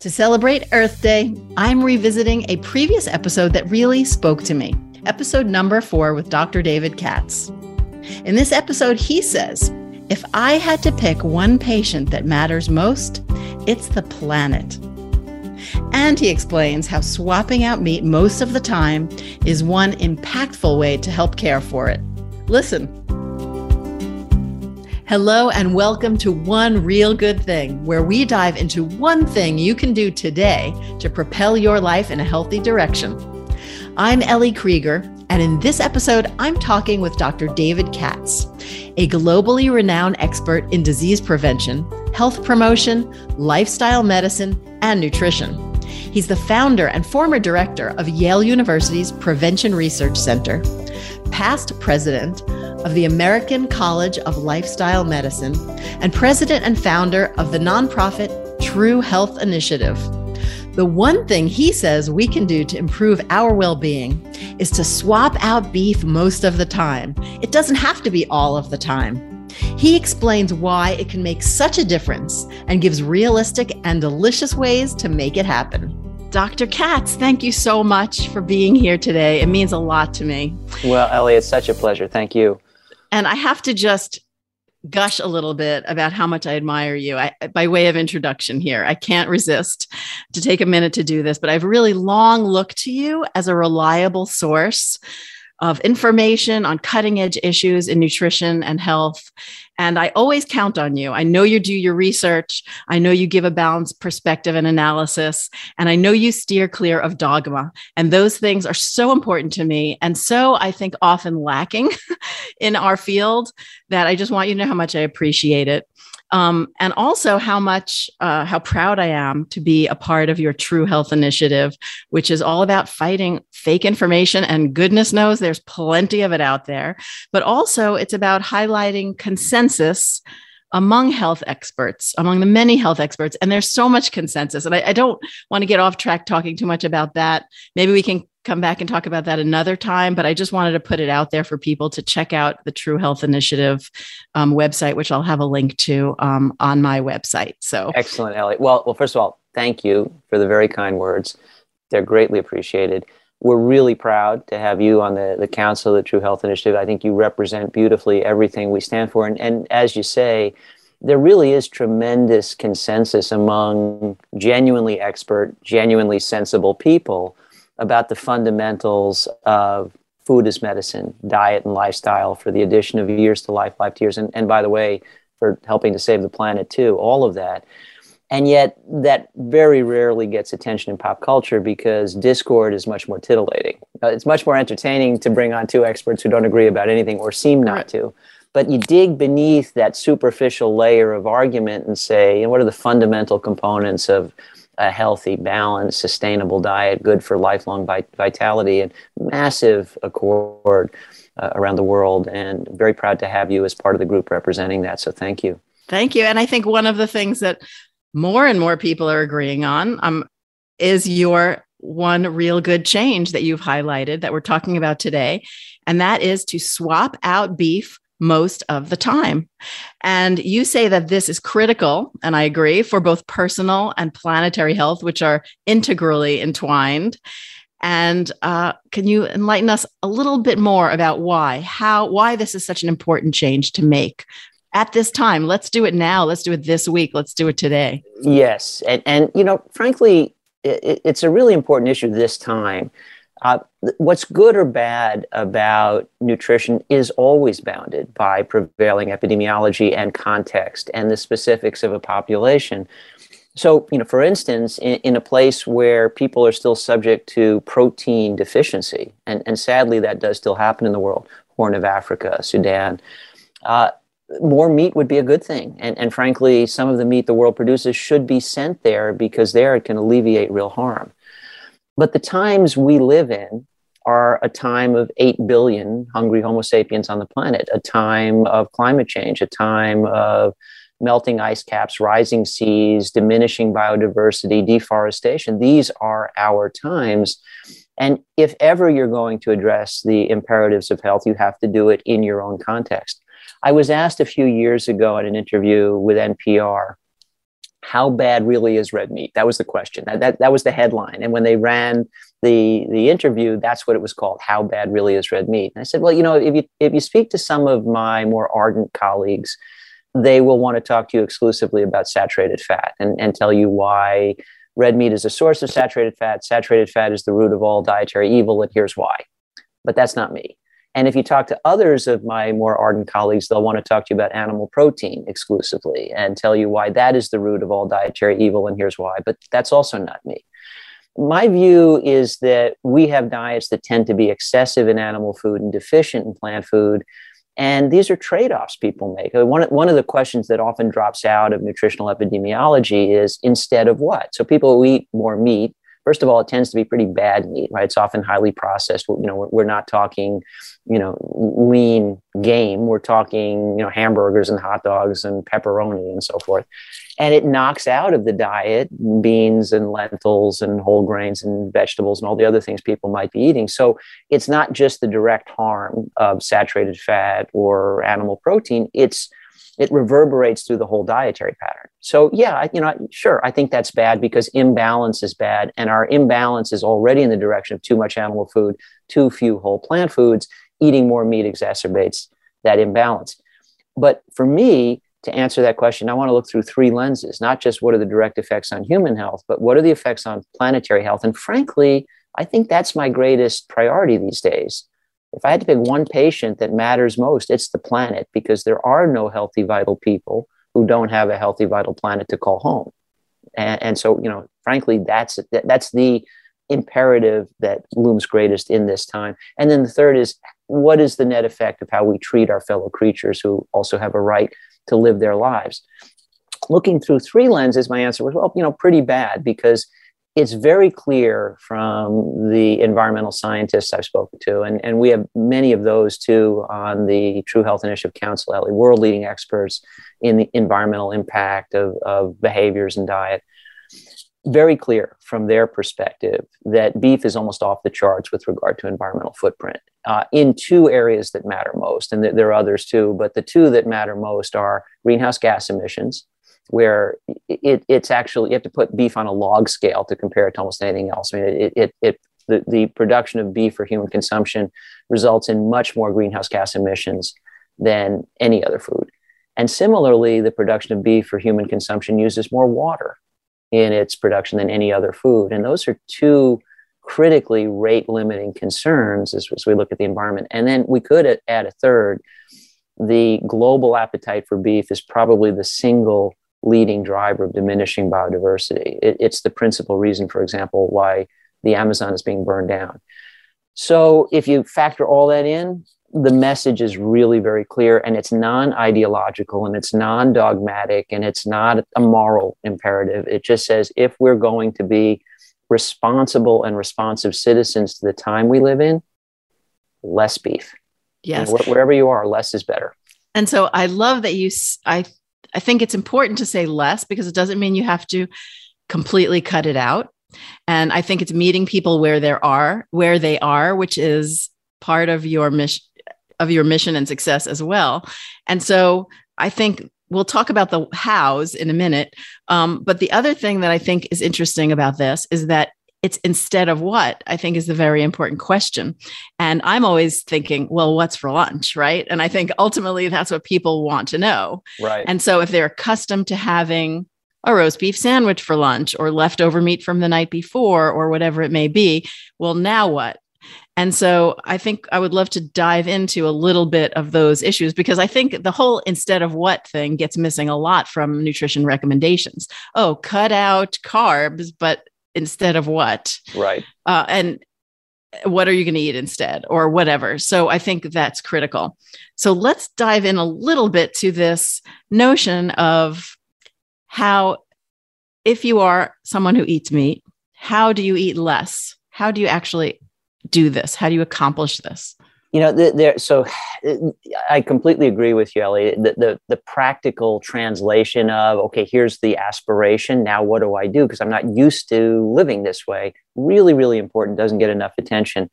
To celebrate Earth Day, I'm revisiting a previous episode that really spoke to me, episode number four with Dr. David Katz. In this episode, he says, If I had to pick one patient that matters most, it's the planet. And he explains how swapping out meat most of the time is one impactful way to help care for it. Listen. Hello, and welcome to One Real Good Thing, where we dive into one thing you can do today to propel your life in a healthy direction. I'm Ellie Krieger, and in this episode, I'm talking with Dr. David Katz, a globally renowned expert in disease prevention, health promotion, lifestyle medicine, and nutrition. He's the founder and former director of Yale University's Prevention Research Center, past president of the American College of Lifestyle Medicine, and president and founder of the nonprofit True Health Initiative. The one thing he says we can do to improve our well being is to swap out beef most of the time. It doesn't have to be all of the time. He explains why it can make such a difference and gives realistic and delicious ways to make it happen. Dr. Katz, thank you so much for being here today. It means a lot to me. Well, Ellie, it's such a pleasure. Thank you. And I have to just gush a little bit about how much I admire you I, by way of introduction here. I can't resist to take a minute to do this, but I've really long looked to you as a reliable source of information on cutting edge issues in nutrition and health. And I always count on you. I know you do your research. I know you give a balanced perspective and analysis. And I know you steer clear of dogma. And those things are so important to me. And so I think often lacking in our field that I just want you to know how much I appreciate it um, and also how much uh, how proud i am to be a part of your true health initiative which is all about fighting fake information and goodness knows there's plenty of it out there. But also it's about highlighting consensus among health experts, among the many health experts. And there's so much consensus. And I, I, don't want to get off track talking too much about that. Maybe we can come back and talk about that another time. But I just wanted to put it out there for people to check out the True Health Initiative um, website, which I'll have a link to um, on my website. So excellent, Ellie. Well, well, first of all, thank you for the very kind words. They're greatly appreciated. We're really proud to have you on the, the Council of the True Health Initiative. I think you represent beautifully everything we stand for. And, and as you say, there really is tremendous consensus among genuinely expert, genuinely sensible people about the fundamentals of food as medicine, diet and lifestyle for the addition of years to life, life to years, and, and by the way, for helping to save the planet too, all of that. And yet, that very rarely gets attention in pop culture because discord is much more tittillating. Uh, it's much more entertaining to bring on two experts who don't agree about anything or seem not right. to. But you dig beneath that superficial layer of argument and say, you know, what are the fundamental components of a healthy, balanced, sustainable diet, good for lifelong vitality, and massive accord uh, around the world. And very proud to have you as part of the group representing that. So thank you. Thank you. And I think one of the things that more and more people are agreeing on um, is your one real good change that you've highlighted that we're talking about today. And that is to swap out beef most of the time. And you say that this is critical, and I agree, for both personal and planetary health, which are integrally entwined. And uh, can you enlighten us a little bit more about why, how, why this is such an important change to make at this time? Let's do it now. Let's do it this week. Let's do it today. Yes, and and you know, frankly, it, it's a really important issue this time uh, what's good or bad about nutrition is always bounded by prevailing epidemiology and context and the specifics of a population. So, you know, for instance, in, in, a place where people are still subject to protein deficiency, and, and sadly that does still happen in the world, Horn of Africa, Sudan, uh, more meat would be a good thing. And, and frankly, some of the meat the world produces should be sent there because there it can alleviate real harm. But the times we live in are a time of 8 billion hungry Homo sapiens on the planet, a time of climate change, a time of melting ice caps, rising seas, diminishing biodiversity, deforestation. These are our times. And if ever you're going to address the imperatives of health, you have to do it in your own context. I was asked a few years ago in an interview with NPR how bad really is red meat? That was the question. That, that, that was the headline. And when they ran the, the interview, that's what it was called. How bad really is red meat? And I said, well, you know, if you, if you speak to some of my more ardent colleagues, they will want to talk to you exclusively about saturated fat and, and tell you why red meat is a source of saturated fat. Saturated fat is the root of all dietary evil, and here's why. But that's not me. And if you talk to others of my more ardent colleagues, they'll want to talk to you about animal protein exclusively and tell you why that is the root of all dietary evil, and here's why. But that's also not me. My view is that we have diets that tend to be excessive in animal food and deficient in plant food. And these are trade offs people make. Uh, one, one of the questions that often drops out of nutritional epidemiology is instead of what? So people who eat more meat first of all, it tends to be pretty bad meat, right? It's often highly processed. You know, we're, not talking, you know, lean game. We're talking, you know, hamburgers and hot dogs and pepperoni and so forth. And it knocks out of the diet beans and lentils and whole grains and vegetables and all the other things people might be eating. So it's not just the direct harm of saturated fat or animal protein. It's it reverberates through the whole dietary pattern. So yeah, you know, sure, I think that's bad because imbalance is bad, and our imbalance is already in the direction of too much animal food, too few whole plant foods. Eating more meat exacerbates that imbalance. But for me, to answer that question, I want to look through three lenses, not just what are the direct effects on human health, but what are the effects on planetary health. And frankly, I think that's my greatest priority these days if I had to pick one patient that matters most, it's the planet because there are no healthy, vital people who don't have a healthy, vital planet to call home. And, and so, you know, frankly, that's that's the imperative that looms greatest in this time. And then the third is what is the net effect of how we treat our fellow creatures who also have a right to live their lives? Looking through three lenses, my answer was, well, you know, pretty bad because it's very clear from the environmental scientists I've spoken to, and, and we have many of those too on the True Health Initiative Council, Ellie, world leading experts in the environmental impact of, of behaviors and diet. Very clear from their perspective that beef is almost off the charts with regard to environmental footprint uh, in two areas that matter most. And there are others too, but the two that matter most are greenhouse gas emissions where it, it's actually you have to put beef on a log scale to compare it to almost anything else. I mean, it, it, it the, the production of beef for human consumption results in much more greenhouse gas emissions than any other food. And similarly, the production of beef for human consumption uses more water in its production than any other food. And those are two critically rate limiting concerns as, as we look at the environment. And then we could add a third. The global appetite for beef is probably the single leading driver of diminishing biodiversity. It, it's the principal reason, for example, why the Amazon is being burned down. So if you factor all that in, the message is really very clear and it's non ideological and it's non dogmatic and it's not a moral imperative. It just says if we're going to be responsible and responsive citizens to the time we live in, less beef. Yes. Wh- wherever you are, less is better. And so I love that you, I I think it's important to say less because it doesn't mean you have to completely cut it out. And I think it's meeting people where there are, where they are, which is part of your mission of your mission and success as well. And so I think we'll talk about the hows in a minute. Um, but the other thing that I think is interesting about this is that it's instead of what I think is the very important question. And I'm always thinking, well, what's for lunch? Right. And I think ultimately that's what people want to know. Right. And so if they're accustomed to having a roast beef sandwich for lunch or leftover meat from the night before or whatever it may be, well, now what? And so I think I would love to dive into a little bit of those issues because I think the whole instead of what thing gets missing a lot from nutrition recommendations. Oh, cut out carbs, but instead of what. Right. Uh, and what are you going to eat instead or whatever. So i think that's critical. So let's dive in a little bit to this notion of how if you are someone who eats meat how do you eat less? How do you actually do this? How do you accomplish this you know there so i completely agree with you ellie the, the, the practical translation of okay here's the aspiration now what do i do? Because i'm not used to living this way. Really really important doesn't get enough attention.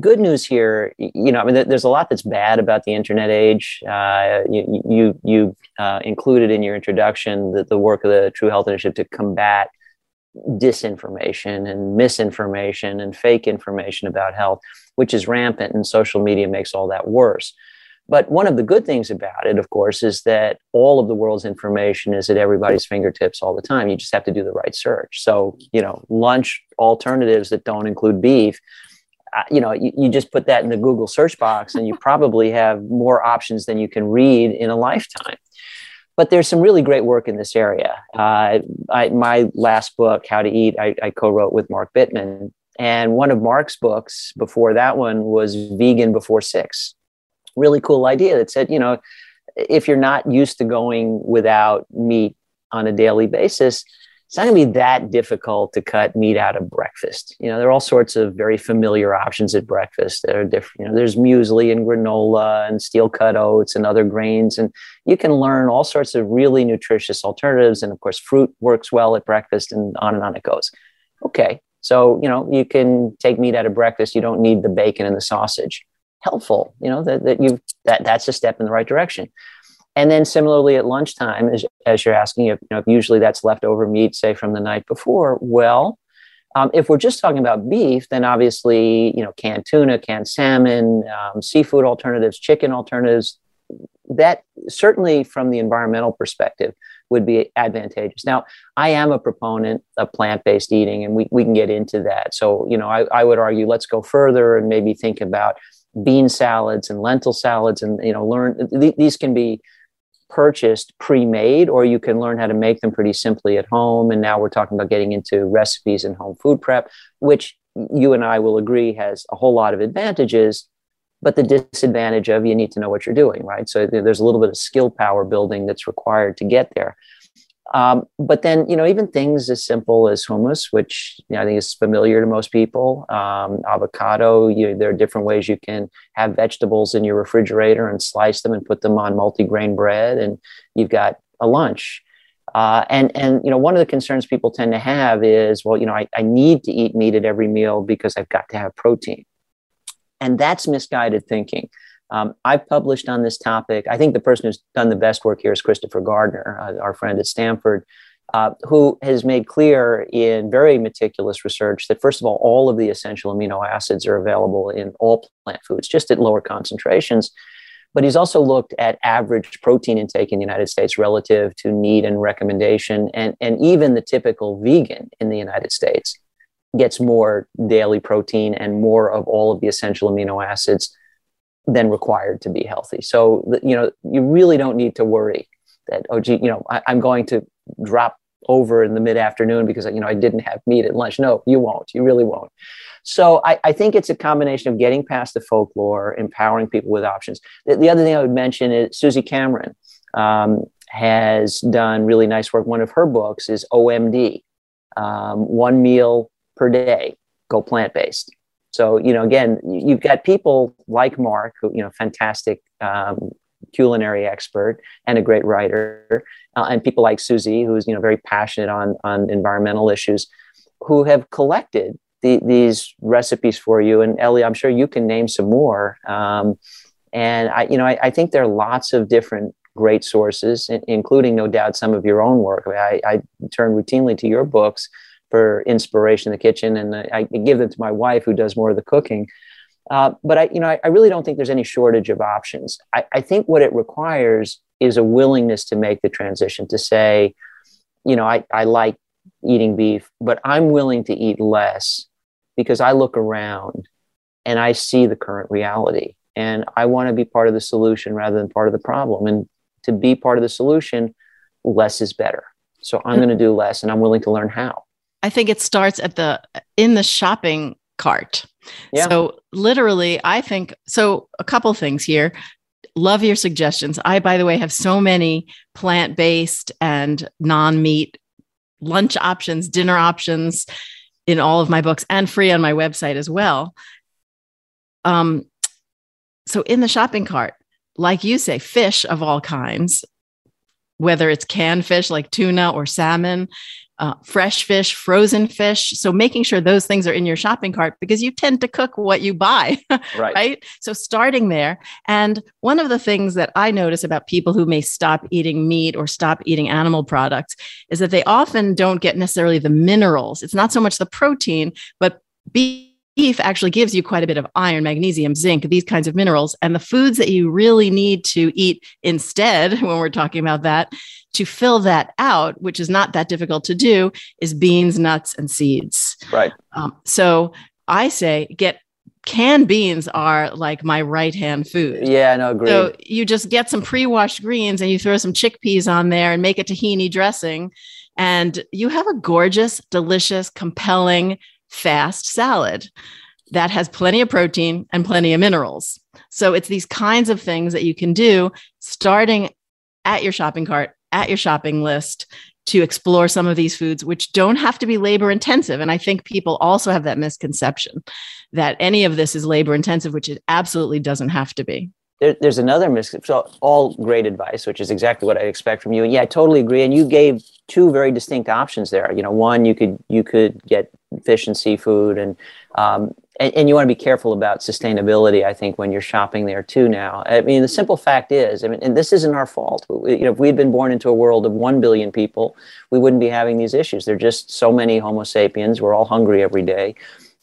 Good news here, you know, I mean, there's a lot that's bad about the internet age. Uh, you you, you uh, included in your introduction the, the work of the True Health Initiative to combat disinformation and misinformation and fake information about health, which is rampant, and social media makes all that worse. But one of the good things about it, of course, is that all of the world's information is at everybody's fingertips all the time. You just have to do the right search. So, you know, lunch alternatives that don't include beef, uh, you know, you, you just put that in the Google search box and you probably have more options than you can read in a lifetime. But there's some really great work in this area. Uh, I, my last book, How to Eat, I, I co wrote with Mark Bittman. And one of Mark's books before that one was Vegan Before Six really cool idea that said, you know, if you're not used to going without meat on a daily basis, it's not going to be that difficult to cut meat out of breakfast. You know, there are all sorts of very familiar options at breakfast. There are different, you know, there's muesli and granola and steel cut oats and other grains. And you can learn all sorts of really nutritious alternatives. And of course, fruit works well at breakfast and on and on it goes. Okay. So, you know, you can take meat out of breakfast. You don't need the bacon and the sausage helpful you know that, that you that that's a step in the right direction and then similarly at lunchtime as, as you're asking if, you know, if usually that's leftover meat say from the night before well um, if we're just talking about beef then obviously you know canned tuna canned salmon um, seafood alternatives chicken alternatives that certainly from the environmental perspective would be advantageous. Now, I am a proponent of plant-based eating, and we, we can get into that. So, you know, I, I would argue let's go further and maybe think about bean salads and lentil salads and you know learn th- these can be purchased pre-made or you can learn how to make them pretty simply at home. And now we're talking about getting into recipes and home food prep which you and I will agree has a whole lot of advantages but the disadvantage of you need to know what you're doing right? So there's a little bit of skill power building that's required to get there um, but then, you know, even things as simple as hummus, which you know, I think is familiar to most people, um, avocado, you, there are different ways you can have vegetables in your refrigerator and slice them and put them on multigrain bread, and you've got a lunch. Uh, and and you know one of the concerns people tend to have is well you know I, I need to eat meat at every meal because I've got to have protein, and that's misguided thinking. Um, I've published on this topic. I think the person who's done the best work here is Christopher Gardner, uh, our friend at Stanford, uh, who has made clear in very meticulous research that, first of all, all of the essential amino acids are available in all plant foods, just at lower concentrations. But he's also looked at average protein intake in the United States relative to need and recommendation. And, and even the typical vegan in the United States gets more daily protein and more of all of the essential amino acids than required to be healthy. So, you know, you really don't need to worry that, oh, gee, you know, I, am going to drop over in the mid afternoon because, you know, I didn't have meat at lunch. No, you won't. You really won't. So I, I think it's a combination of getting past the folklore, empowering people with options. The, the other thing I would mention is Suzy Cameron um, has done really nice work. One of her books is OMD, um, one meal per day, go plant based. So, you know, again, you've got people like Mark, who, you know, fantastic um, culinary expert and a great writer, uh, and people like Suzy, who's, you know, very passionate on, on environmental issues, who have collected the, these recipes for you. And Ellie, I'm sure you can name some more. Um, and I, you know, I, I, think there are lots of different great sources, including, no doubt, some of your own work. I, I turn routinely to your books for inspiration in the kitchen, and I, I give them to my wife, who does more of the cooking. Uh, but I, you know, I, I, really don't think there's any shortage of options. I, I think what it requires is a willingness to make the transition to say, you know, I, I like eating beef, but I'm willing to eat less because I look around and I see the current reality. And I want to be part of the solution rather than part of the problem. And to be part of the solution, less is better. So I'm going to do less and I'm willing to learn how. I think it starts at the in the shopping cart. Yeah. So literally, I think so. A couple things here. Love your suggestions. I, by the way, have so many plant based and non meat lunch options, dinner options in all of my books and free on my website as well. Um, so in the shopping cart, like you say, fish of all kinds, whether it's canned fish like tuna or salmon, uh, fresh fish, frozen fish. So making sure those things are in your shopping cart because you tend to cook what you buy, Right. right? So starting there. And one of the things that I notice about people who may stop eating meat or stop eating animal products is that they often don't get necessarily the minerals. It's not so much the protein, but beef actually gives you quite a bit of iron, magnesium, zinc, these kinds of minerals. And the foods that you really need to eat instead, when we're talking about that, to fill that out, which is not that difficult to do, is beans, nuts, and seeds. Right. Um, so I say get canned beans are like my right hand food. Yeah, no, agreed. So you just get some pre-washed greens and you throw some chickpeas on there and make a tahini dressing, and you have a gorgeous, delicious, compelling fast salad that has plenty of protein and plenty of minerals. So it's these kinds of things that you can do starting at your shopping cart, at your shopping list to explore some of these foods, which don't have to be labor intensive. And I think people also have that misconception that any of this is labor intensive, which it absolutely doesn't have to be. There, there's another misconception. So all great advice, which is exactly what I expect from you. And yeah, I totally agree. And you gave two very distinct options there. You know, one you could you could get fish and seafood, and um, and, and you want to be careful about sustainability. I think when you're shopping there too. Now, I mean, the simple fact is, I mean, and this isn't our fault. You know, if we'd been born into a world of one billion people, we wouldn't be having these issues. There are just so many Homo sapiens. We're all hungry every day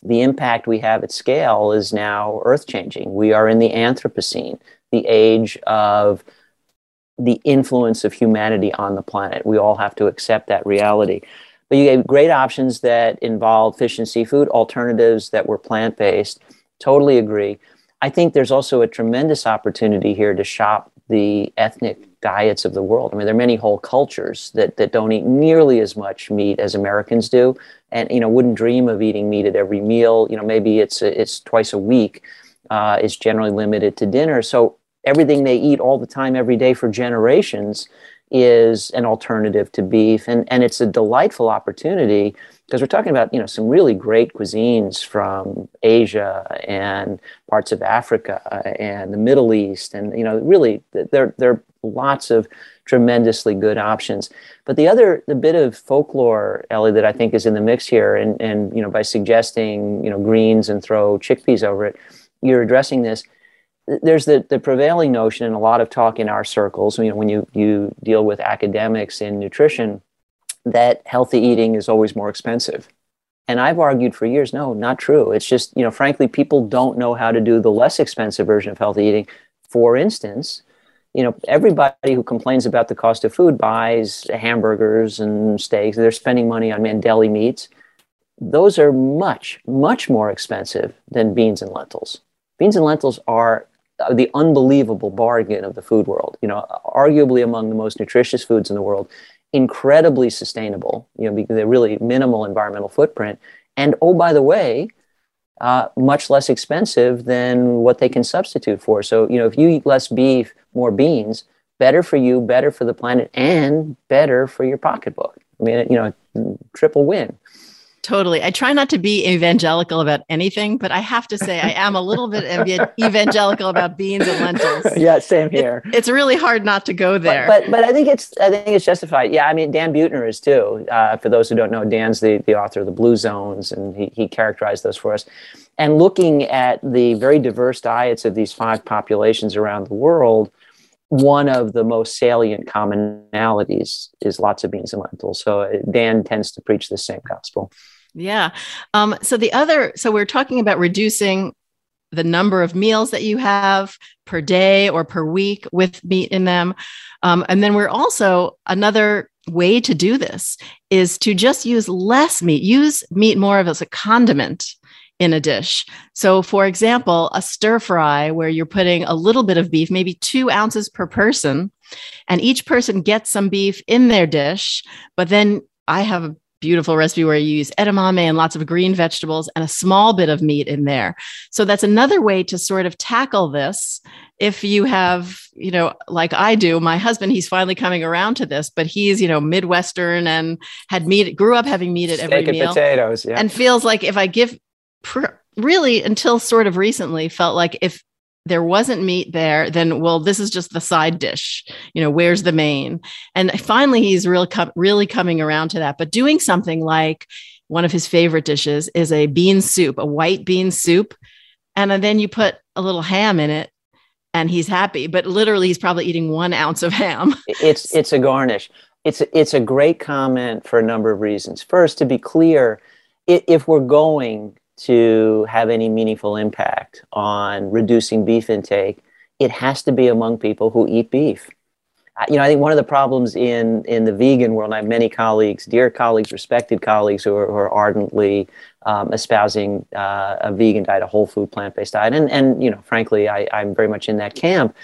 the impact we have at scale is now earth changing. We are in the Anthropocene, the age of the influence of humanity on the planet. We all have to accept that reality. But you gave great options that involved fish and seafood, alternatives that were plant based. Totally agree. I think there's also a tremendous opportunity here to shop the ethnic diets of the world. I mean, there are many whole cultures that, that don't eat nearly as much meat as Americans do, and you know wouldn't dream of eating meat at every meal. You know, maybe it's it's twice a week. Uh, it's generally limited to dinner. So everything they eat all the time, every day for generations, is an alternative to beef, and and it's a delightful opportunity because we're talking about you know some really great cuisines from Asia and parts of Africa and the Middle East, and you know really there are lots of tremendously good options. But the other the bit of folklore, Ellie, that I think is in the mix here, and and you know by suggesting you know greens and throw chickpeas over it, you're addressing this. There's the, the prevailing notion and a lot of talk in our circles you know when you, you deal with academics in nutrition that healthy eating is always more expensive. And i've argued for years no not true. It's just you know frankly people don't know how to do the less expensive version of healthy eating. For instance you know everybody who complains about the cost of food buys hamburgers and steaks they're spending money on man deli meats those are much much more expensive than beans and lentils beans and lentils are the unbelievable bargain of the food world. You know, arguably among the most nutritious foods in the world, incredibly sustainable. You know, because they're really minimal environmental footprint, and oh by the way, uh, much less expensive than what they can substitute for. So you know, if you eat less beef, more beans, better for you, better for the planet, and better for your pocketbook. I mean, you know, triple win. Totally. I try not to be evangelical about anything, but I have to say I am a little bit evangelical about beans and lentils. yeah, same here. It, it's really hard not to go there. But, but, but I think it's I think it's justified. Yeah, I mean Dan Buettner is too. Uh, for those who don't know, Dan's the the author of the Blue Zones, and he he characterized those for us. And looking at the very diverse diets of these five populations around the world, one of the most salient commonalities is lots of beans and lentils. So uh, Dan tends to preach the same gospel. Yeah. Um, so the other, so we're talking about reducing the number of meals that you have per day or per week with meat in them. Um, and then we're also another way to do this is to just use less meat, use meat more of as a condiment in a dish. So, for example, a stir fry where you're putting a little bit of beef, maybe two ounces per person, and each person gets some beef in their dish, but then I have a beautiful recipe where you use edamame and lots of green vegetables and a small bit of meat in there. So that's another way to sort of tackle this. If you have, you know, like I do, my husband, he's finally coming around to this, but he's, you know, Midwestern and had meat, grew up having meat at Steak every and meal. potatoes, yeah. And feels like if I give, pr- really until sort of recently, felt like if there wasn't meat there, then well, this is just the side dish. You know, where's the main? And finally, he's real com- really coming around to that. But doing something like one of his favorite dishes is a bean soup, a white bean soup, and then you put a little ham in it, and he's happy. But literally, he's probably eating one ounce of ham. It's it's a garnish. It's a, it's a great comment for a number of reasons. First, to be clear, if we're going to have any meaningful impact on reducing beef intake, it has to be among people who eat beef. You know, I think one of the problems in in the vegan world, I have many colleagues, dear colleagues, respected colleagues who are, who are ardently um, espousing uh, a vegan diet, a whole food, plant based diet, and and you know, frankly, I, I'm very much in that camp.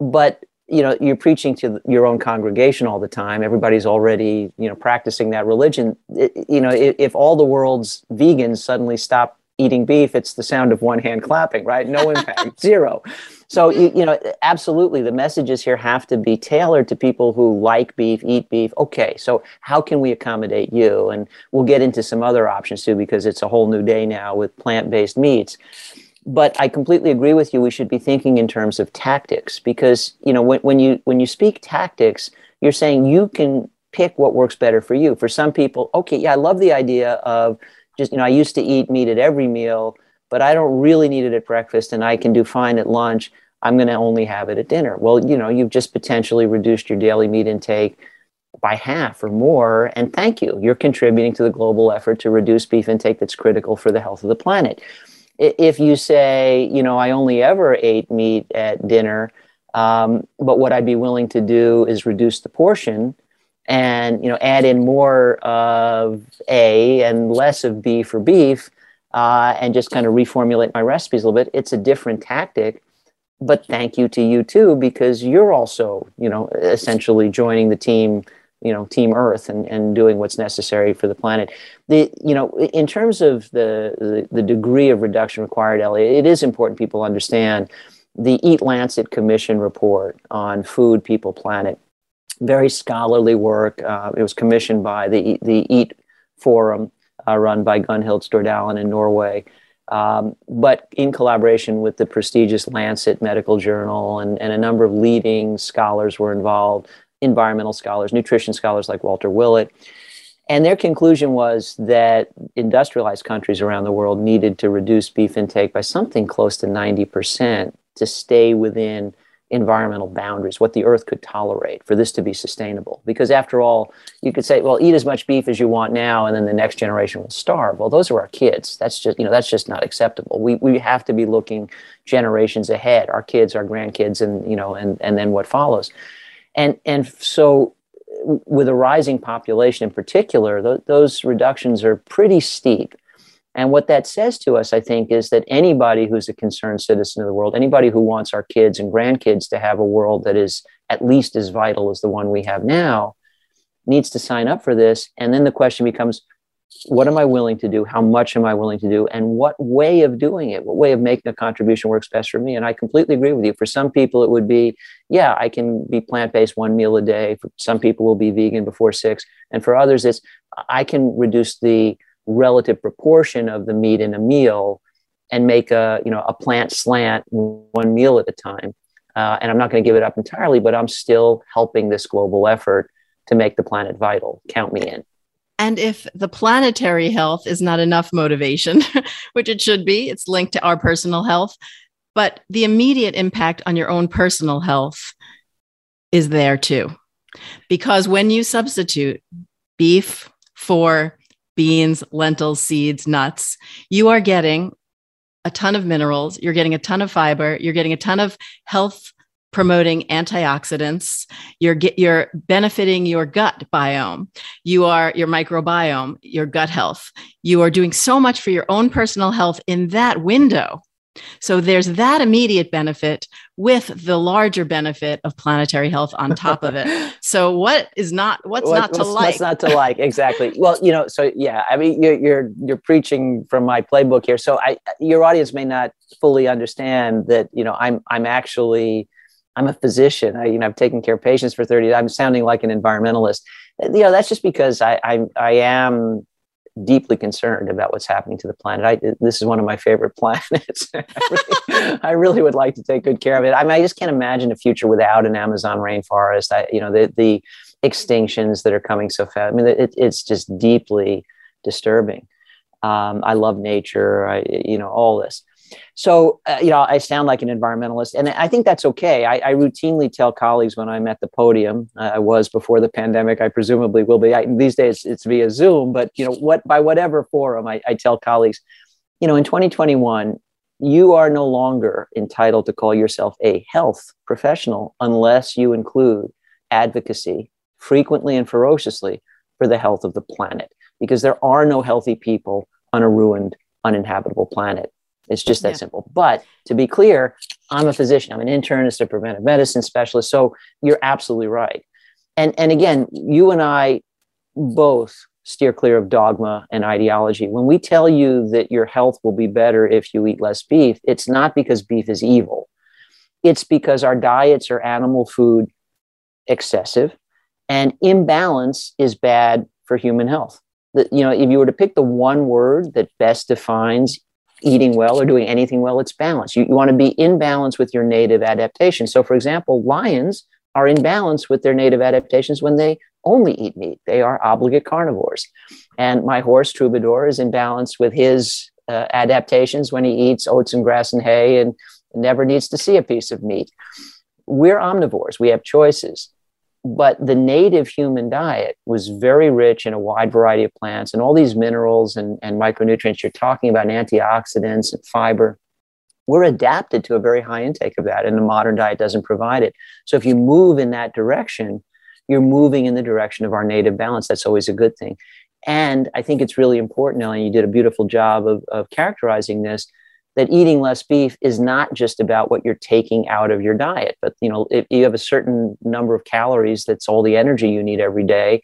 But you know you're preaching to your own congregation all the time everybody's already you know practicing that religion it, you know if, if, all the world's vegans suddenly stop eating beef it's the sound of one hand clapping right no impact zero so you, you know absolutely the messages here have to be tailored to people who like beef eat beef okay so how can we accommodate you and we'll get into some other options too because it's a whole new day now with plant-based meats but I completely agree with you. We should be thinking in terms of tactics because you know when, when you when you speak tactics, you're saying you can pick what works better for you. For some people, okay, yeah, I love the idea of just you know I used to eat meat at every meal, but I don't really need it at breakfast, and I can do fine at lunch. I'm going to only have it at dinner. Well, you know, you've just potentially reduced your daily meat intake by half or more, and thank you. You're contributing to the global effort to reduce beef intake that's critical for the health of the planet if you say, you know, I only ever ate meat at dinner, um, but what I'd be willing to do is reduce the portion and, you know, add in more of A and less of B for beef uh, and just kind of reformulate my recipes a little bit. It's a different tactic. But thank you to you too, because you're also, you know, essentially joining the team you know team earth and, and doing what's necessary for the planet the you know in terms of the, the, the degree of reduction required ellie it is important people understand the eat lancet commission report on food people planet very scholarly work uh, it was commissioned by the the eat forum uh, run by gunhild stordalen in norway um, but in collaboration with the prestigious Lancet Medical Journal and, and a number of leading scholars were involved environmental scholars, nutrition scholars like Walter Willett. And their conclusion was that industrialized countries around the world needed to reduce beef intake by something close to 90% to stay within environmental boundaries, what the earth could tolerate for this to be sustainable. Because after all, you could say, well, eat as much beef as you want now, and then the next generation will starve. Well, those are our kids. That's just, you know, that's just not acceptable. We, we have to be looking generations ahead, our kids, our grandkids, and, you know, and, and then what follows and and so with a rising population in particular th- those reductions are pretty steep and what that says to us i think is that anybody who's a concerned citizen of the world anybody who wants our kids and grandkids to have a world that is at least as vital as the one we have now needs to sign up for this and then the question becomes what am I willing to do? How much am I willing to do? And what way of doing it? What way of making a contribution works best for me? And I completely agree with you. For some people, it would be, yeah, I can be plant based one meal a day. For some people will be vegan before six. And for others, it's I can reduce the relative proportion of the meat in a meal and make a you know a plant slant one meal at a time. Uh, and I'm not going to give it up entirely, but I'm still helping this global effort to make the planet vital. Count me in. And if the planetary health is not enough motivation, which it should be, it's linked to our personal health, but the immediate impact on your own personal health is there too. Because when you substitute beef for beans, lentils, seeds, nuts, you are getting a ton of minerals, you're getting a ton of fiber, you're getting a ton of health promoting antioxidants. You're get, you're benefiting your gut biome. You are your microbiome your gut health. You are doing so much for your own personal health in that window so there's that immediate benefit with the larger benefit of planetary health on top of it. So what is not what's what, not to what's, like? What's not to like exactly? well, you know, so yeah, I mean, you're you're you're preaching from my playbook here. So I your audience may not fully understand that. You know, I'm I'm actually I'm a physician. I, you know, I've taken care of patients for 30 I'm sounding like an environmentalist. You know, that's just because I, I, I am deeply concerned about what's happening to the planet. I, this is one of my favorite planets. I, really, I, really, would like to take good care of it. I mean, I just can't imagine a future without an Amazon rainforest. I, you know, the, the extinctions that are coming so fast. I mean, it, it's just deeply disturbing. Um, I love nature. I, you know, all this. So, uh, you know, I sound like an environmentalist, and I think that's okay. I, I routinely tell colleagues when I'm at the podium, uh, I was before the pandemic, I presumably will be. I, these days it's via Zoom, but, you know, what by whatever forum, I, I tell colleagues, you know, in 2021, you are no longer entitled to call yourself a health professional unless you include advocacy frequently and ferociously for the health of the planet, because there are no healthy people on a ruined, uninhabitable planet. It's just that yeah. simple. But to be clear, I'm a physician. I'm an internist, a preventive medicine specialist. So you're absolutely right. And and again, you and I both steer clear of dogma and ideology. When we tell you that your health will be better if you eat less beef, it's not because beef is evil. It's because our diets are animal food excessive and imbalance is bad for human health. That you know, if you were to pick the one word that best defines eating well or doing anything well, it's balance. You, you want to be in balance with your native adaptations. So, for example, lions are in balance with their native adaptations when they only eat meat. They are obligate carnivores. And my horse, Troubadour, is in balance with his uh, adaptations when he eats oats and grass and hay and never needs to see a piece of meat. We're omnivores, we have choices but the native human diet was very rich in a wide variety of plants and all these minerals and, and micronutrients you're talking about, antioxidants and fiber. We're adapted to a very high intake of that, and the modern diet doesn't provide it. So if you move in that direction, you're moving in the direction of our native balance. That's always a good thing. And I think it's really important, Ellen, you did a beautiful job of, of characterizing this that eating less beef is not just about what you're taking out of your diet but you know if you have a certain number of calories that's all the energy you need every day.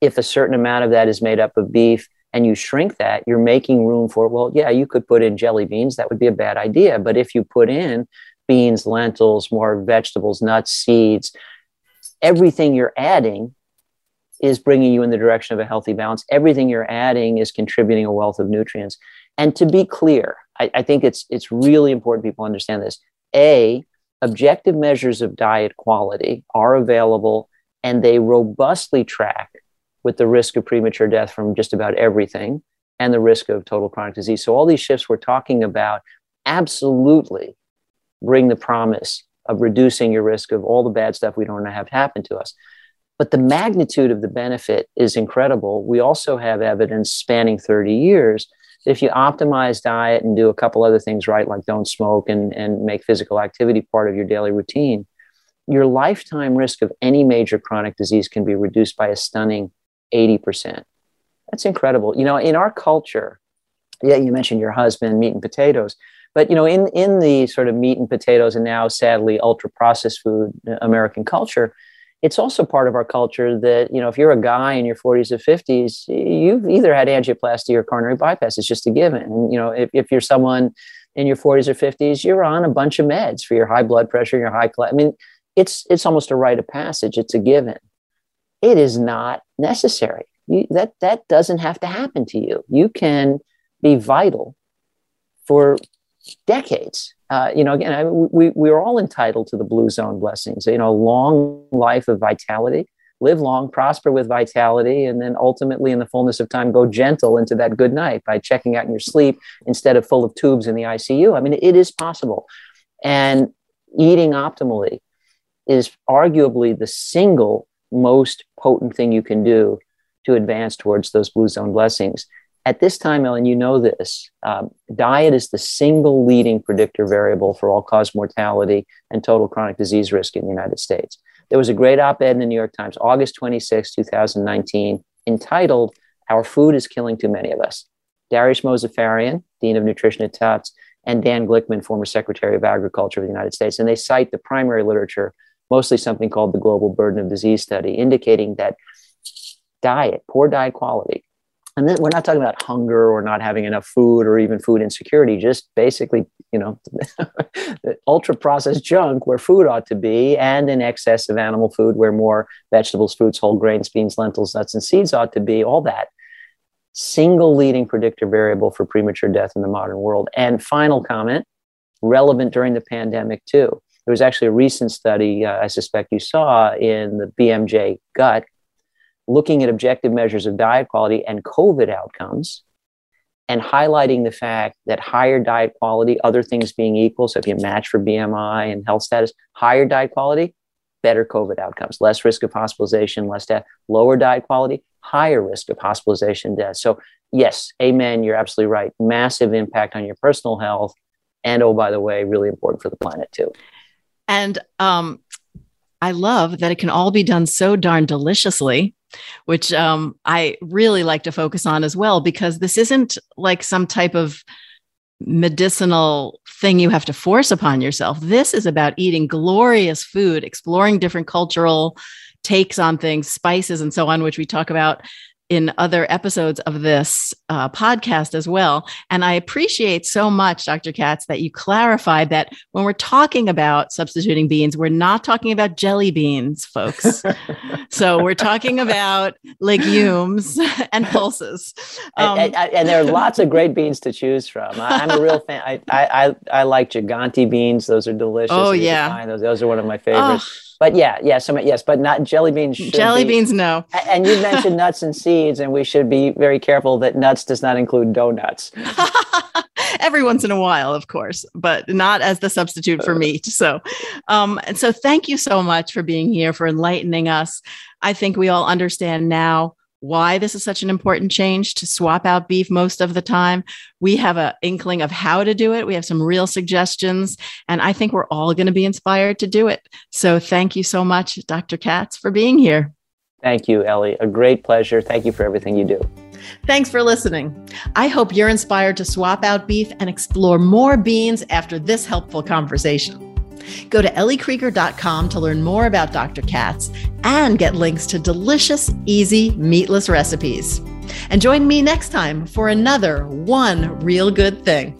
If a certain amount of that is made up of beef and you shrink that you're making room for well yeah you could put in jelly beans that would be a bad idea. But if you put in beans lentils more vegetables nuts seeds everything you're adding is bringing you in the direction of a healthy balance. Everything you're adding is contributing a wealth of nutrients. And to be clear I, I think it's it's really important people understand this. A, objective measures of diet quality are available and they robustly track with the risk of premature death from just about everything and the risk of total chronic disease. So all these shifts we're talking about absolutely bring the promise of reducing your risk of all the bad stuff we don't want to have happen to us. But the magnitude of the benefit is incredible. We also have evidence spanning 30 years if you optimize diet and do a couple other things right, like don't smoke and, and make physical activity part of your daily routine, your lifetime risk of any major chronic disease can be reduced by a stunning 80%. That's incredible. You know, in our culture, yeah, you mentioned your husband, meat and potatoes. But you know, in in the sort of meat and potatoes, and now sadly ultra processed food uh, American culture, it's also part of our culture that you know if you're a guy in your 40s or 50s you've either had angioplasty or coronary bypass. It's just a given. And you know if, if you're someone in your 40s or 50s you're on a bunch of meds for your high blood pressure your high cholesterol. I mean it's it's almost a rite of passage. It's a given. It is not necessary. You, that that doesn't have to happen to you. You can be vital for decades uh, you know, again, I, we, we are all entitled to the blue zone blessings, you know, long life of vitality, live long, prosper with vitality, and then ultimately, in the fullness of time, go gentle into that good night by checking out in your sleep instead of full of tubes in the ICU. I mean, it is possible. And eating optimally is arguably the single most potent thing you can do to advance towards those blue zone blessings at this time, Ellen, you know this. Um, diet is the single leading predictor variable for all cause mortality and total chronic disease risk in the United States. There was a great op ed in the New York Times, August 26, 2019, entitled Our Food is Killing Too Many of Us. Dariush Mozaffarian, Dean of Nutrition at Tufts, and Dan Glickman, former Secretary of Agriculture of the United States. And they cite the primary literature, mostly something called the Global Burden of Disease Study, indicating that diet, poor diet quality, and then we're not talking about hunger or not having enough food or even food insecurity just basically you know ultra processed junk where food ought to be and in excess of animal food where more vegetables fruits whole grains beans lentils nuts and seeds ought to be all that single leading predictor variable for premature death in the modern world. And final comment, relevant during the pandemic too. There was actually a recent study, uh, I suspect you saw, in the BMJ gut, looking at objective measures of diet quality and COVID outcomes and highlighting the fact that higher diet quality, other things being equal, so if you match for BMI and health status, higher diet quality, better COVID outcomes, less risk of hospitalization, less death, lower diet quality, higher risk of hospitalization, death. So, yes, amen, you're absolutely right. Massive impact on your personal health. And oh, by the way, really important for the planet too. And um, I love that it can all be done so darn deliciously which um, I really like to focus on as well, because this isn't like some type of medicinal thing you have to force upon yourself. This is about eating glorious food, exploring different cultural takes on things, spices, and so on, which we talk about in other episodes of this uh, podcast as well. And I appreciate so much, Dr. Katz, that you clarified that when we're talking about substituting beans, we're not talking about jelly beans, folks. so we're talking about legumes and pulses. Um, and, and, and, there are lots of great beans to choose from. I, am a real fan. I, I, I, like gigante beans. Those are delicious. Oh, yeah. Those, those are one of my favorites. Oh but yeah, yeah, so yes, but not jelly beans. Jelly be, beans, no. And you mentioned nuts and seeds, and we should be very careful that nuts does not include donuts. Every once in a while, of course, but not as the substitute for meat. So, um, and so thank you so much for being here, for enlightening us. I think we all understand now why this is such an important change to swap out beef most of the time. We have an inkling of how to do it. We have some real suggestions, and I think we're all going to be inspired to do it. So thank you so much, Dr. Katz, for being here. Thank you, Ellie. A great pleasure. Thank you for everything you do. Thanks for listening. I hope you're inspired to swap out beef and explore more beans after this helpful conversation. Go to elliekrieger.com to learn more about Dr. Katz and get links to delicious, easy, meatless recipes. And join me next time for another One Real Good Thing.